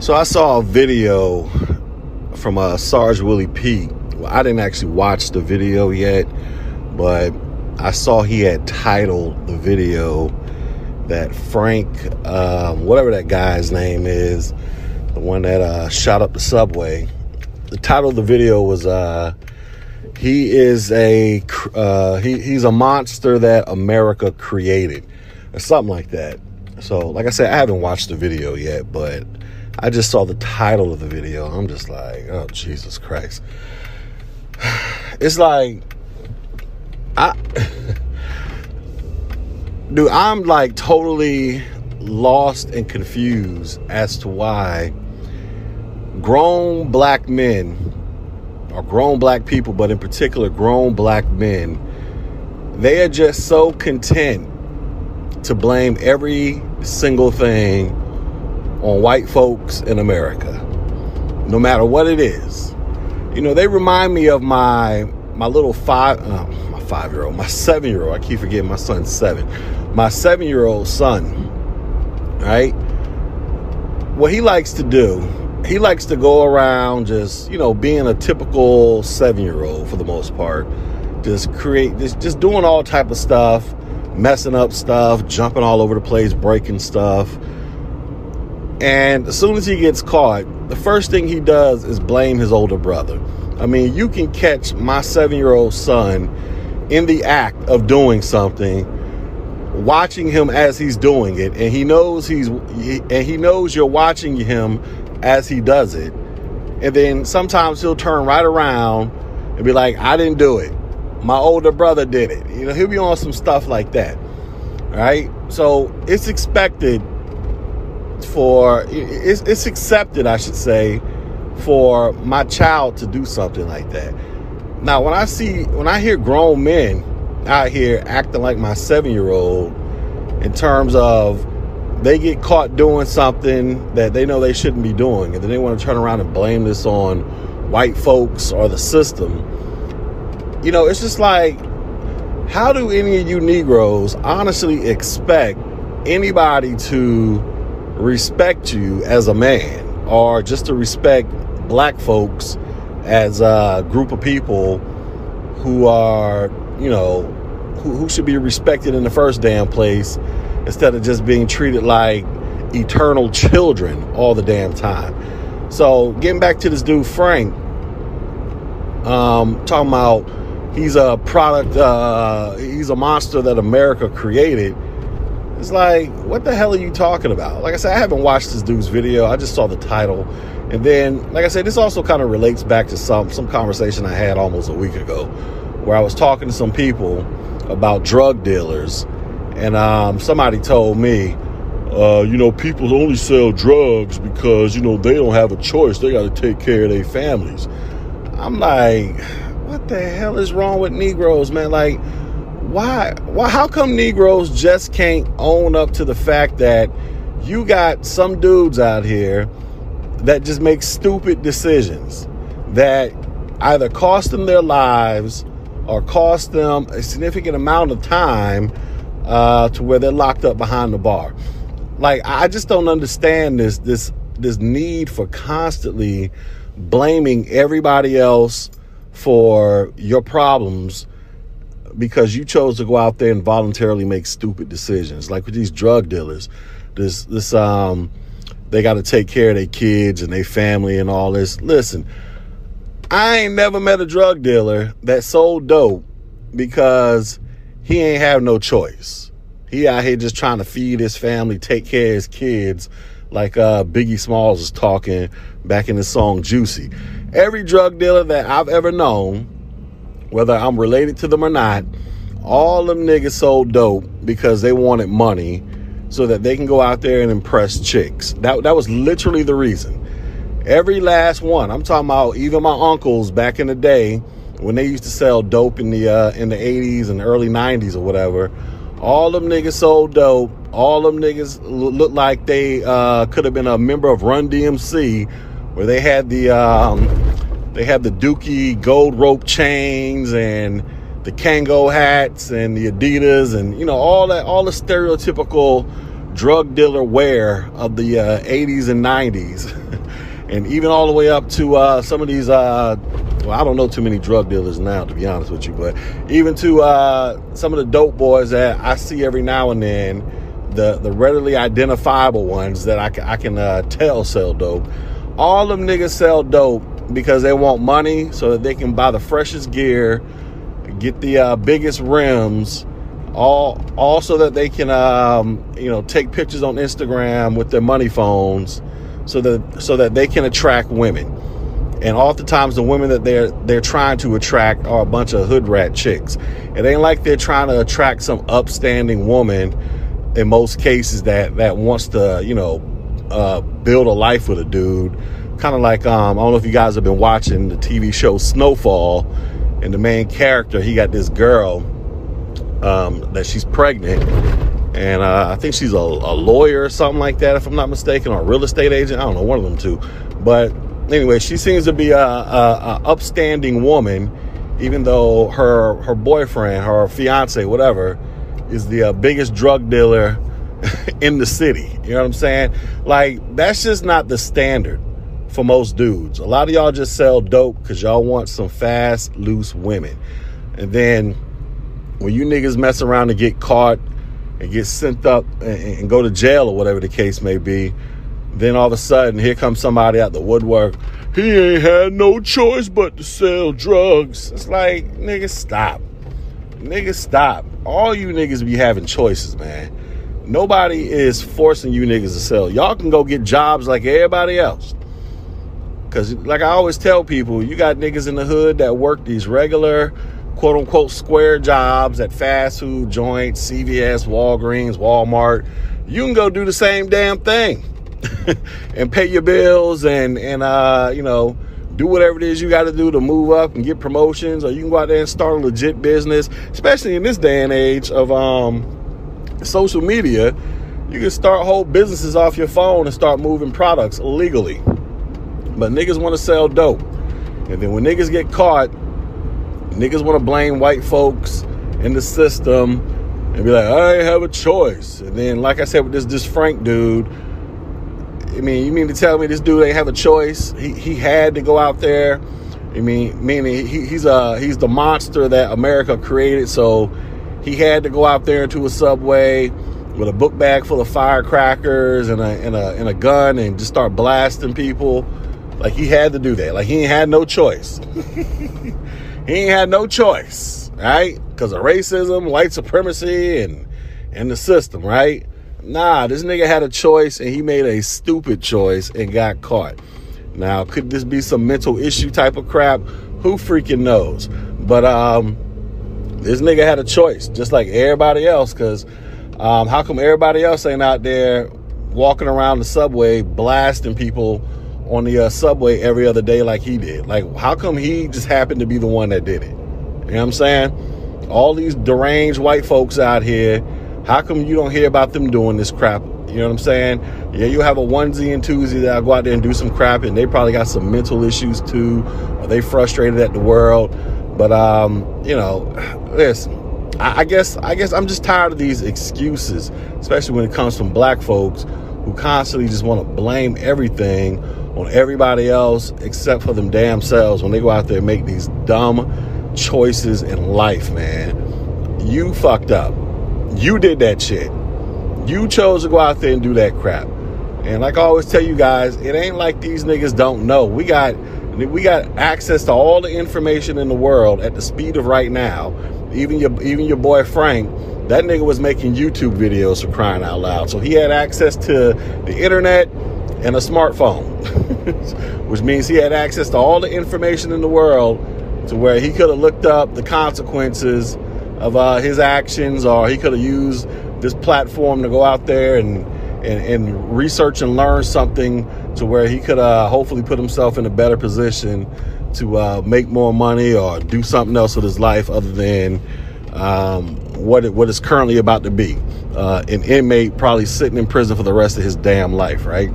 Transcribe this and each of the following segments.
So I saw a video from uh, Sarge Willie Pete. Well, I didn't actually watch the video yet, but I saw he had titled the video that Frank, um, whatever that guy's name is, the one that uh, shot up the subway. The title of the video was uh, "He is a uh, he, he's a monster that America created," or something like that. So, like I said, I haven't watched the video yet, but I just saw the title of the video. I'm just like, oh Jesus Christ! It's like I. dude, I'm like totally lost and confused as to why grown black men, or grown black people, but in particular grown black men, they are just so content to blame every single thing on white folks in America, no matter what it is. You know, they remind me of my my little five, uh, my five year old, my seven year old. I keep forgetting my son's seven. My seven year old son, right? What he likes to do, he likes to go around just, you know, being a typical seven year old for the most part. Just create, just, just doing all type of stuff, messing up stuff, jumping all over the place, breaking stuff. And as soon as he gets caught, the first thing he does is blame his older brother. I mean, you can catch my seven year old son in the act of doing something, watching him as he's doing it, and he knows he's and he knows you're watching him as he does it. And then sometimes he'll turn right around and be like, I didn't do it. My older brother did it. You know, he'll be on some stuff like that. Right? So it's expected for it's, it's accepted, I should say, for my child to do something like that. Now, when I see, when I hear grown men out here acting like my seven year old in terms of they get caught doing something that they know they shouldn't be doing, and then they want to turn around and blame this on white folks or the system, you know, it's just like, how do any of you Negroes honestly expect anybody to respect you as a man or just to respect black folks as a group of people who are, you know, who, who should be respected in the first damn place instead of just being treated like eternal children all the damn time. So, getting back to this dude, Frank, um, talking about he's a product, uh, he's a monster that America created. It's like, what the hell are you talking about? Like I said, I haven't watched this dude's video. I just saw the title. And then, like I said, this also kind of relates back to some some conversation I had almost a week ago, where I was talking to some people about drug dealers, and um, somebody told me, uh, you know, people only sell drugs because you know they don't have a choice; they got to take care of their families. I'm like, what the hell is wrong with Negroes, man? Like, why? Why? How come Negroes just can't own up to the fact that you got some dudes out here? that just make stupid decisions that either cost them their lives or cost them a significant amount of time uh, to where they're locked up behind the bar. Like I just don't understand this this this need for constantly blaming everybody else for your problems because you chose to go out there and voluntarily make stupid decisions. Like with these drug dealers, this this um they got to take care of their kids and their family and all this. Listen, I ain't never met a drug dealer that sold dope because he ain't have no choice. He out here just trying to feed his family, take care of his kids, like uh, Biggie Smalls is talking back in the song Juicy. Every drug dealer that I've ever known, whether I'm related to them or not, all them niggas sold dope because they wanted money so that they can go out there and impress chicks. That that was literally the reason. Every last one. I'm talking about even my uncles back in the day when they used to sell dope in the uh, in the 80s and early 90s or whatever. All them niggas sold dope. All them niggas looked like they uh, could have been a member of Run DMC, where they had the um, they have the Dookie gold rope chains and the Kangol hats and the Adidas and you know all that all the stereotypical drug dealer wear of the uh, 80s and 90s, and even all the way up to uh, some of these. Uh, well, I don't know too many drug dealers now, to be honest with you, but even to uh, some of the dope boys that I see every now and then, the the readily identifiable ones that I can, I can uh, tell sell dope. All them niggas sell dope because they want money so that they can buy the freshest gear, get the uh, biggest rims, all all so that they can um, you know take pictures on Instagram with their money phones, so that so that they can attract women. And oftentimes the women that they're they're trying to attract are a bunch of hood rat chicks. It ain't like they're trying to attract some upstanding woman in most cases that that wants to you know uh, build a life with a dude. Kind of like um, I don't know if you guys have been watching the TV show Snowfall, and the main character he got this girl um, that she's pregnant, and uh, I think she's a, a, lawyer or something like that, if I'm not mistaken, or a real estate agent. I don't know, one of them two. But anyway, she seems to be a, a, a upstanding woman, even though her her boyfriend, her fiance, whatever, is the uh, biggest drug dealer in the city. You know what I'm saying? Like that's just not the standard for most dudes. A lot of y'all just sell dope because y'all want some fast, loose women, and then when you niggas mess around and get caught and get sent up and, and, go to jail or whatever the case may be, then all of a sudden here comes somebody out the woodwork. He ain't had no choice but to sell drugs. It's like, nigga, stop. Nigga, stop. All you niggas be having choices, man. Nobody is forcing you niggas to sell. Y'all can go get jobs like everybody else. Cause like I always tell people, you got niggas in the hood that work these regular quote unquote square jobs at fast food joints, CVS, Walgreens, Walmart, you can go do the same damn thing and pay your bills and and uh, you know do whatever it is you got to do to move up and get promotions, or you can go out there and start a legit business. Especially in this day and age of um, social media, you can start whole businesses off your phone and start moving products illegally. But niggas want to sell dope, and then when niggas get caught niggas want to blame white folks in the system and be like, I have a choice. And then, like I said, with this this Frank dude, I mean, you mean to tell me this dude ain't have a choice? He he had to go out there. I mean, meaning he, he's a he's the monster that America created, so he had to go out there into a subway with a book bag full of firecrackers and a and a and a gun and just start blasting people. Like he had to do that. Like he ain't had no choice. he ain't had no choice, right? Because of racism, white supremacy, and and the system, right? Nah, this nigga had a choice and he made a stupid choice and got caught. Now, could this be some mental issue type of crap? Who freaking knows? But um, this nigga had a choice, just like everybody else. Because um, how come everybody else ain't out there walking around the subway blasting people on the uh, subway every other day like he did. Like, how come he just happened to be the one that did it? You know what I'm saying? All these deranged white folks out here, how come you don't hear about them doing this crap? You know what I'm saying? Yeah, you have a onesie and twosie that'll go out there and do some crap, and they probably got some mental issues too, or they frustrated at the world. But um, you know, listen, I, I guess I guess I'm just tired of these excuses, especially when it comes from black folks who constantly just want to blame everything on everybody else except for them damn selves when they go out there and make these dumb choices in life, man. You fucked up. You did that shit. You chose to go out there and do that crap. And like I always tell you guys, it ain't like these niggas don't know. We got we got access to all the information in the world at the speed of right now. Even your even your boy Frank, that nigga was making YouTube videos for crying out loud. So he had access to the internet and a smartphone, which means he had access to all the information in the world to where he could have looked up the consequences of uh, his actions, or he could have used this platform to go out there and, and, and research and learn something to where he could uh, hopefully put himself in a better position to uh, make more money or do something else with his life other than um, what it, what is currently about to be uh, an inmate probably sitting in prison for the rest of his damn life, right?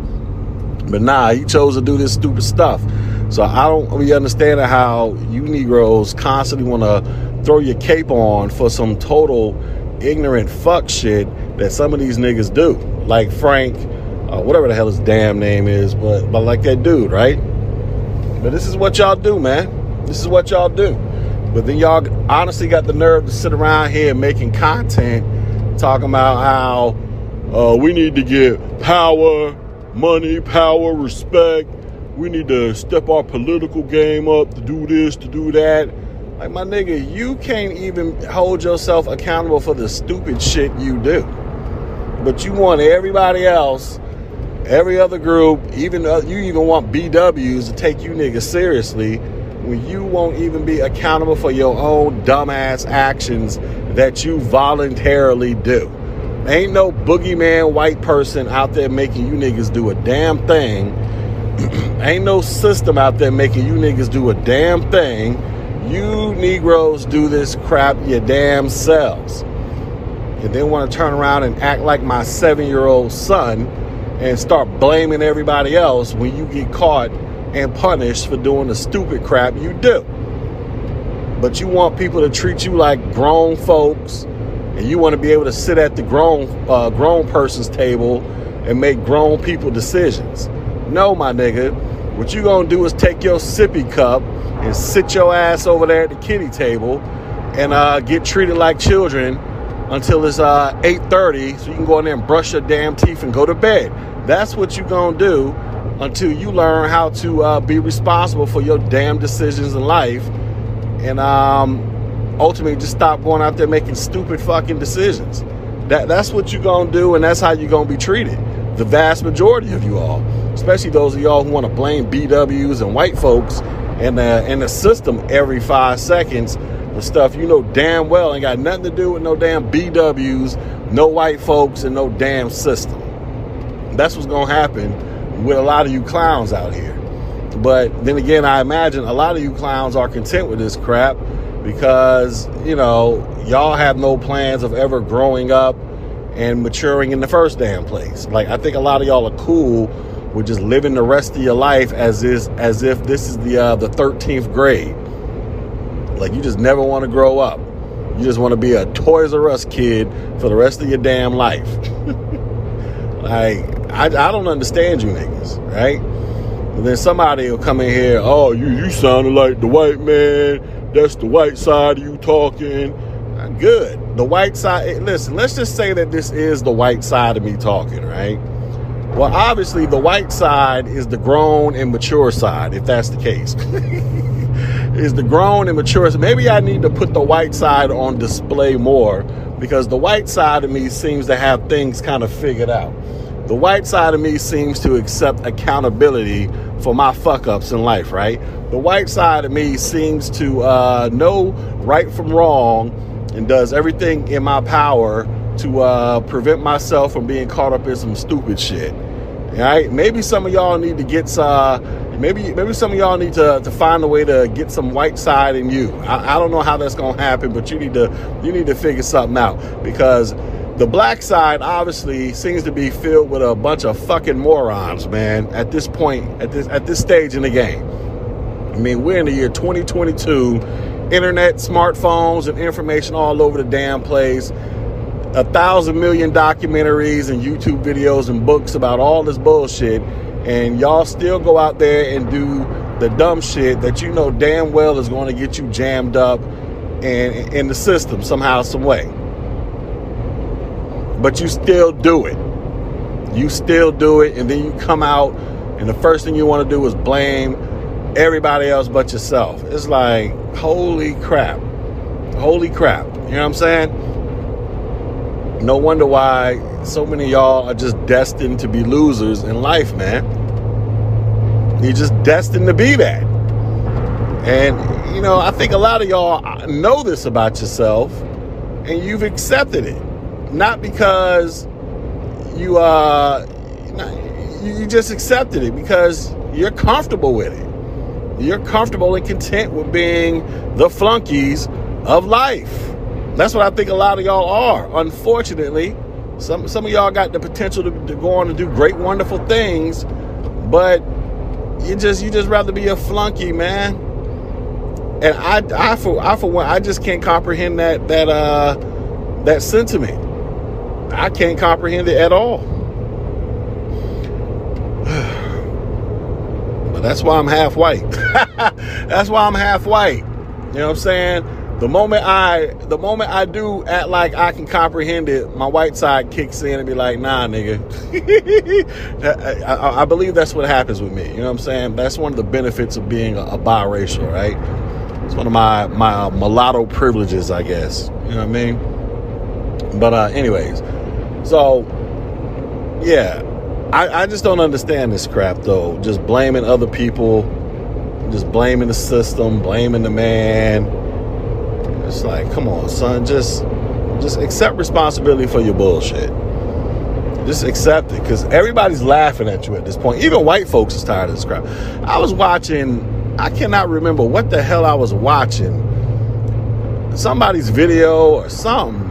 But nah, he chose to do this stupid stuff. So I don't really understand how you Negroes constantly want to throw your cape on for some total ignorant fuck shit that some of these niggas do. like Frank, uh, whatever the hell his damn name is, but but like that dude, right? But this is what y'all do, man. This is what y'all do. But then y'all honestly got the nerve to sit around here making content talking about how uh, we need to get power, money, power, respect. We need to step our political game up to do this, to do that. Like, my nigga, you can't even hold yourself accountable for the stupid shit you do. But you want everybody else, every other group, even uh, you even want BWs to take you niggas seriously when you won't even be accountable for your own dumbass actions that you voluntarily do. Ain't no boogeyman white person out there making you niggas do a damn thing. Ain't no system out there making you niggas do a damn thing you Negroes do this crap your damn selves. And then want to turn around and act like my seven year old son and start blaming everybody else when you get caught and punished for doing the stupid crap you do. But you want people to treat you like grown folks, and you want to be able to sit at the grown uh, grown person's table and make grown people decisions. No, my nigga, what you gonna do is take your sippy cup and sit your ass over there at the kitty table and uh, get treated like children until it's uh, 8.30 so you can go in there and brush your damn teeth and go to bed that's what you're going to do until you learn how to uh, be responsible for your damn decisions in life and um, ultimately just stop going out there making stupid fucking decisions that, that's what you're going to do and that's how you're going to be treated the vast majority of you all especially those of y'all who want to blame bws and white folks and the in the system every five seconds the stuff you know damn well ain't got nothing to do with no damn BWs, no white folks, and no damn system. That's what's gonna happen with a lot of you clowns out here. But then again, I imagine a lot of you clowns are content with this crap because, you know, y'all have no plans of ever growing up and maturing in the first damn place. Like I think a lot of y'all are cool with just living the rest of your life as is as if this is the uh, the 13th grade. Like you just never want to grow up. You just want to be a Toys R Us kid for the rest of your damn life. like I, I don't understand you niggas, right? And then somebody will come in here, oh, you you sounded like the white man. That's the white side of you talking. Good. The white side. Eh, listen, let's just say that this is the white side of me talking, right? Well, obviously, the white side is the grown and mature side, if that's the case. is the grown and mature. So maybe I need to put the white side on display more because the white side of me seems to have things kind of figured out. The white side of me seems to accept accountability for my fuck ups in life, right? The white side of me seems to uh, know right from wrong and does everything in my power to uh, prevent myself from being caught up in some stupid shit. All right, maybe some of y'all need to get uh, maybe maybe some of y'all need to, to find a way to get some white side in you. I, I don't know how that's gonna happen, but you need to you need to figure something out because the black side obviously seems to be filled with a bunch of fucking morons, man. At this point, at this at this stage in the game, I mean, we're in the year 2022. Internet, smartphones, and information all over the damn place a thousand million documentaries and YouTube videos and books about all this bullshit, and y'all still go out there and do the dumb shit that you know damn well is going to get you jammed up and in the system somehow, some way. But you still do it. You still do it, and then you come out, and the first thing you want to do is blame everybody else but yourself. It's like, holy crap. Holy crap. You know what I'm saying? No wonder why so many y'all are just destined to be losers in life, man. You're just destined to be that. And, you know, I think a lot of y'all know this about yourself and you've accepted it. Not because you, uh, you just accepted it because you're comfortable with it. You're comfortable and content with being the flunkies of life. That's what I think a lot of y'all are. Unfortunately, some some of y'all got the potential to, to go on and do great, wonderful things, but you just you just rather be a flunky, man. And I I for I for one I just can't comprehend that that uh that sentiment. I can't comprehend it at all. But that's why I'm half white. that's why I'm half white. You know what I'm saying? The moment I the moment I do act like I can comprehend it, my white side kicks in and be like, nah, nigga. I, I, I, believe that's what happens with me. You know what I'm saying? That's one of the benefits of being a, a biracial, right? It's one of my my uh, mulatto privileges, I guess. You know what I mean? But uh, anyways, so yeah, I, I just don't understand this crap though. Just blaming other people, just blaming the system, blaming the man. It's like, come on, son, just just accept responsibility for your bullshit. Just accept it, because everybody's laughing at you at this point. Even white folks is tired of this crap. I was watching, I cannot remember what the hell I was watching. Somebody's video or something.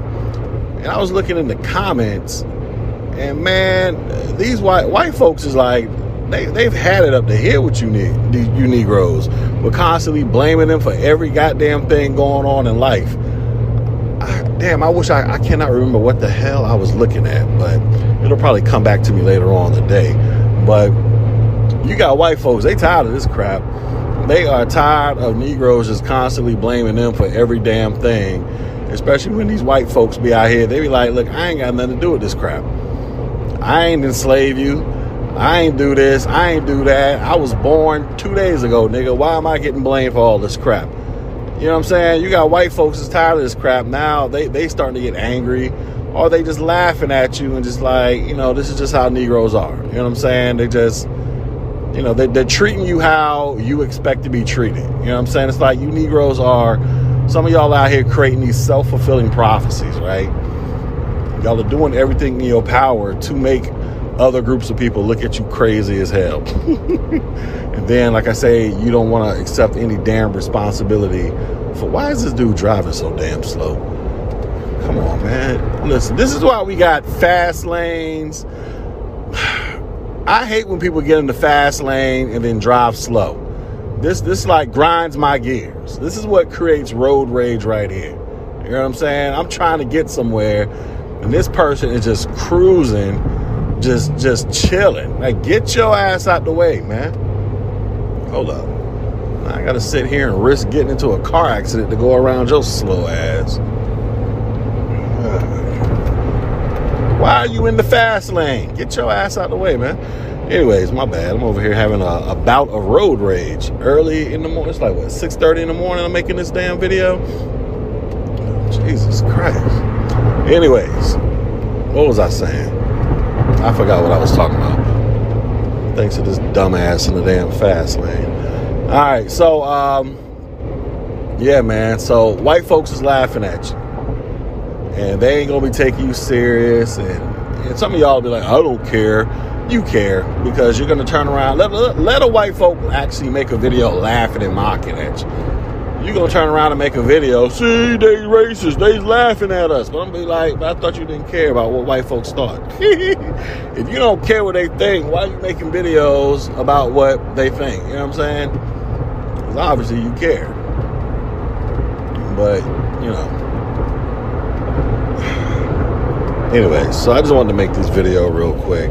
And I was looking in the comments and man, these white white folks is like they they've had it up to here with you you Negroes. We're constantly blaming them for every goddamn thing going on in life. I, damn, I wish I, I cannot remember what the hell I was looking at, but it'll probably come back to me later on the day. But you got white folks, they tired of this crap. They are tired of Negroes just constantly blaming them for every damn thing. Especially when these white folks be out here, they be like, look, I ain't got nothing to do with this crap. I ain't enslave you. I ain't do this. I ain't do that. I was born two days ago, nigga. Why am I getting blamed for all this crap? You know what I'm saying? You got white folks that's tired of this crap. Now they, they starting to get angry. Or they just laughing at you and just like, you know, this is just how Negroes are. You know what I'm saying? They just, you know, they, they're treating you how you expect to be treated. You know what I'm saying? It's like you Negroes are, some of y'all out here creating these self fulfilling prophecies, right? Y'all are doing everything in your power to make other groups of people look at you crazy as hell. and then, like I say, you don't want to accept any damn responsibility for why is this dude driving so damn slow? Come on, man. Listen, this is why we got fast lanes. I hate when people get in the fast lane and then drive slow. This this like grinds my gears. This is what creates road rage right here. You know what I'm saying? I'm trying to get somewhere and this person is just cruising, just just chilling. Like, get your ass out the way, man. Hold up. I gotta sit here and risk getting into a car accident to go around your slow ass. Why are you in the fast lane? Get your ass out the way, man. Anyways, my bad. I'm over here having a, a bout of road rage early in the morning. It's like what 6:30 in the morning. I'm making this damn video. Jesus Christ. Anyways, what was I saying? I forgot what I was talking about. Thanks to this dumbass in the damn fast lane. All right, so um, yeah, man. So white folks is laughing at you, and they ain't gonna be taking you serious. And, and some of y'all be like, I don't care. You care because you're gonna turn around. Let, let, a white folk actually make a video laughing and mocking at you You're gonna turn around and make a video. See, they racist. They laughing at us. But I'm going to be like, I thought you didn't care about what white folks thought. if you don't care what they think, why are you making videos about what they think? You know what I'm saying? Because obviously you care. But you know. Anyway, so I just wanted to make this video real quick.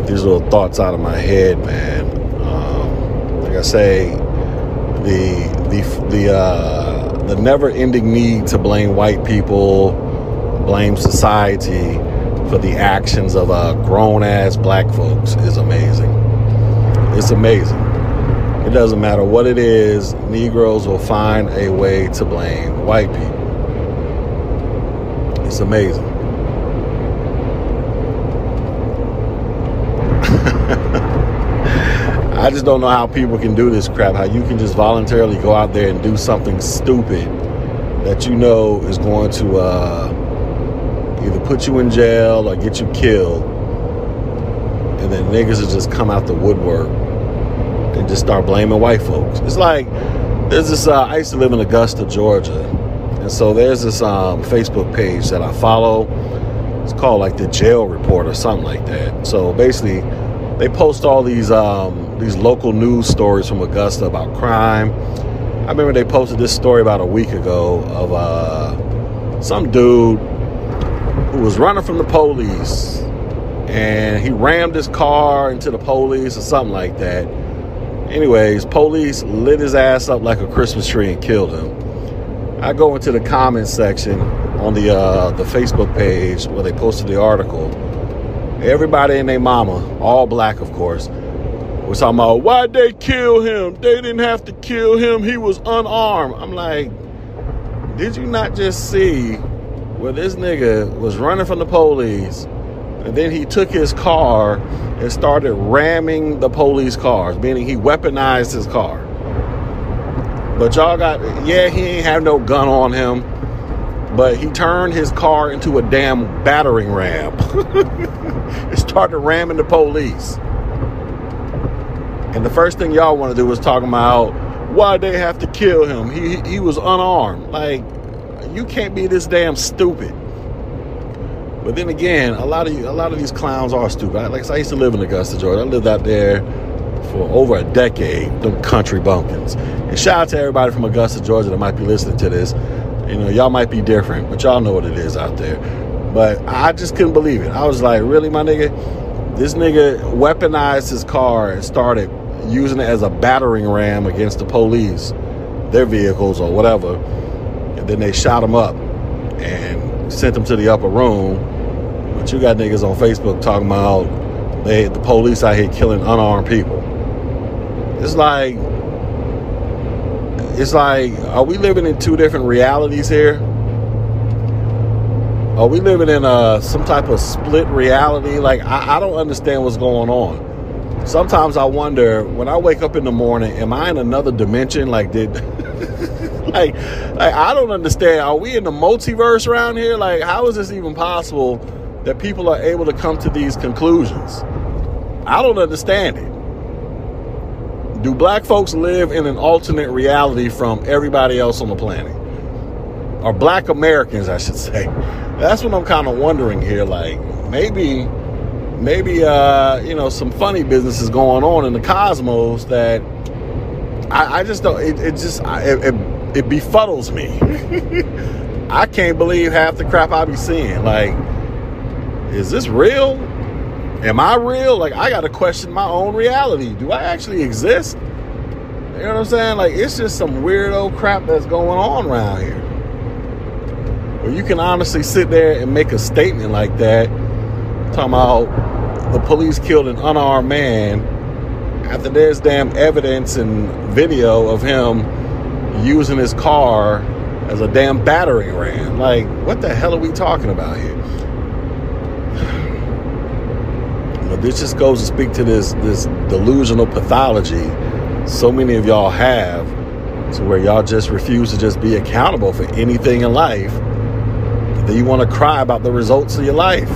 Get these little thoughts out of my head, man. Um, like I say, the the the uh, the never-ending need to blame white people, blame society for the actions of uh, grown-ass black folks is amazing. It's amazing. It doesn't matter what it is, Negroes will find a way to blame white people. It's amazing. I just don't know how people can do this crap. How you can just voluntarily go out there and do something stupid that you know is going to uh, either put you in jail or get you killed, and then niggas will just come out the woodwork and just start blaming white folks. It's like there's this. Uh, I used to live in Augusta, Georgia, and so there's this um, Facebook page that I follow. It's called like the Jail Report or something like that. So basically they post all these um, these local news stories from Augusta about crime. I remember they posted this story about a week ago of uh, some dude who was running from the police and he rammed his car into the police or something like that. Anyways, police lit his ass up like a Christmas tree and killed him. I go into the comments section on the uh, the Facebook page where they posted the article. Everybody and their mama, all black of course, was talking about why'd they kill him? They didn't have to kill him. He was unarmed. I'm like, did you not just see where this nigga was running from the police and then he took his car and started ramming the police cars, meaning he weaponized his car. But y'all got, yeah, he ain't have no gun on him, but he turned his car into a damn battering ram. and started ramming the police. And the first thing y'all want to do was talk about why they have to kill him. He he was unarmed. Like you can't be this damn stupid. But then again, a lot of a lot of these clowns are stupid. Like I used to live in Augusta, Georgia. I lived out there for over a decade. Them country bumpkins. And shout out to everybody from Augusta, Georgia that might be listening to this. You know, y'all might be different, but y'all know what it is out there. But I just couldn't believe it. I was like, really, my nigga? This nigga weaponized his car and started using it as a battering ram against the police, their vehicles or whatever. And then they shot him up and sent him to the upper room but you got niggas on Facebook talking about they the police out here killing unarmed people. It's like it's like are we living in two different realities here? Are we living in a some type of split reality? Like I, I don't understand what's going on. Sometimes I wonder when I wake up in the morning, am I in another dimension? Like did like, like I don't understand. Are we in the multiverse around here? Like how is this even possible? that people are able to come to these conclusions. I don't understand it. Do black folks live in an alternate reality from everybody else on the planet? Or black Americans, I should say. That's what I'm kind of wondering here. Like, maybe, maybe, uh, you know, some funny business is going on in the cosmos that I, I just don't, it, it just, it, it, it befuddles me. I can't believe half the crap I be seeing. Like, is this real? Am I real? Like, I got to question my own reality. Do I actually exist? You know what I'm saying? Like, it's just some weirdo crap that's going on around here. Where you can honestly sit there and make a statement like that, talking about the police killed an unarmed man after there's damn evidence and video of him using his car as a damn battering ram. Like, what the hell are we talking about here? This just goes to speak to this this delusional pathology so many of y'all have to where y'all just refuse to just be accountable for anything in life. That you want to cry about the results of your life.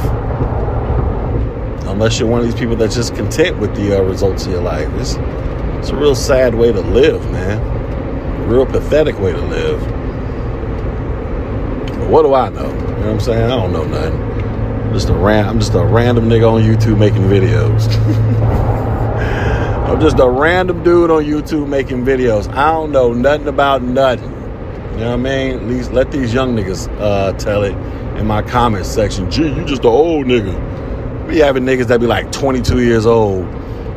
Unless you're one of these people that's just content with the uh, results of your life. It's, it's a real sad way to live man. Real pathetic way to live. But what do i know? You know what i'm saying? I don't know nothing just a ran, I'm just a random nigga on YouTube making videos. I'm just a random dude on YouTube making videos. I don't know nothing about nothing. You know what I mean? At least let these young niggas uh, tell it in my comment section. Gee, you just an old nigga. We having niggas that be like 22 years old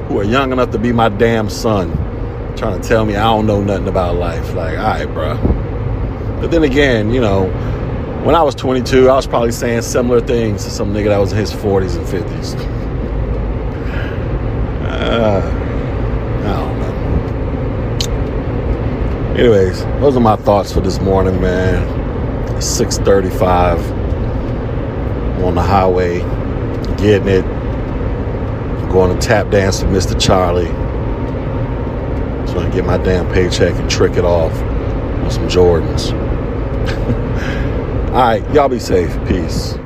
who are young enough to be my damn son trying to tell me I don't know nothing about life. Like, all right, bro. But then again, you know, when I was 22, I was probably saying similar things to some nigga that was in his 40s and 50s. Uh, I don't know. Anyways, those are my thoughts for this morning, man. 6:35 on the highway, getting it. going to tap dance with Mr. Charlie. Trying to get my damn paycheck and trick it off on some Jordans. All right, y'all be safe. Peace.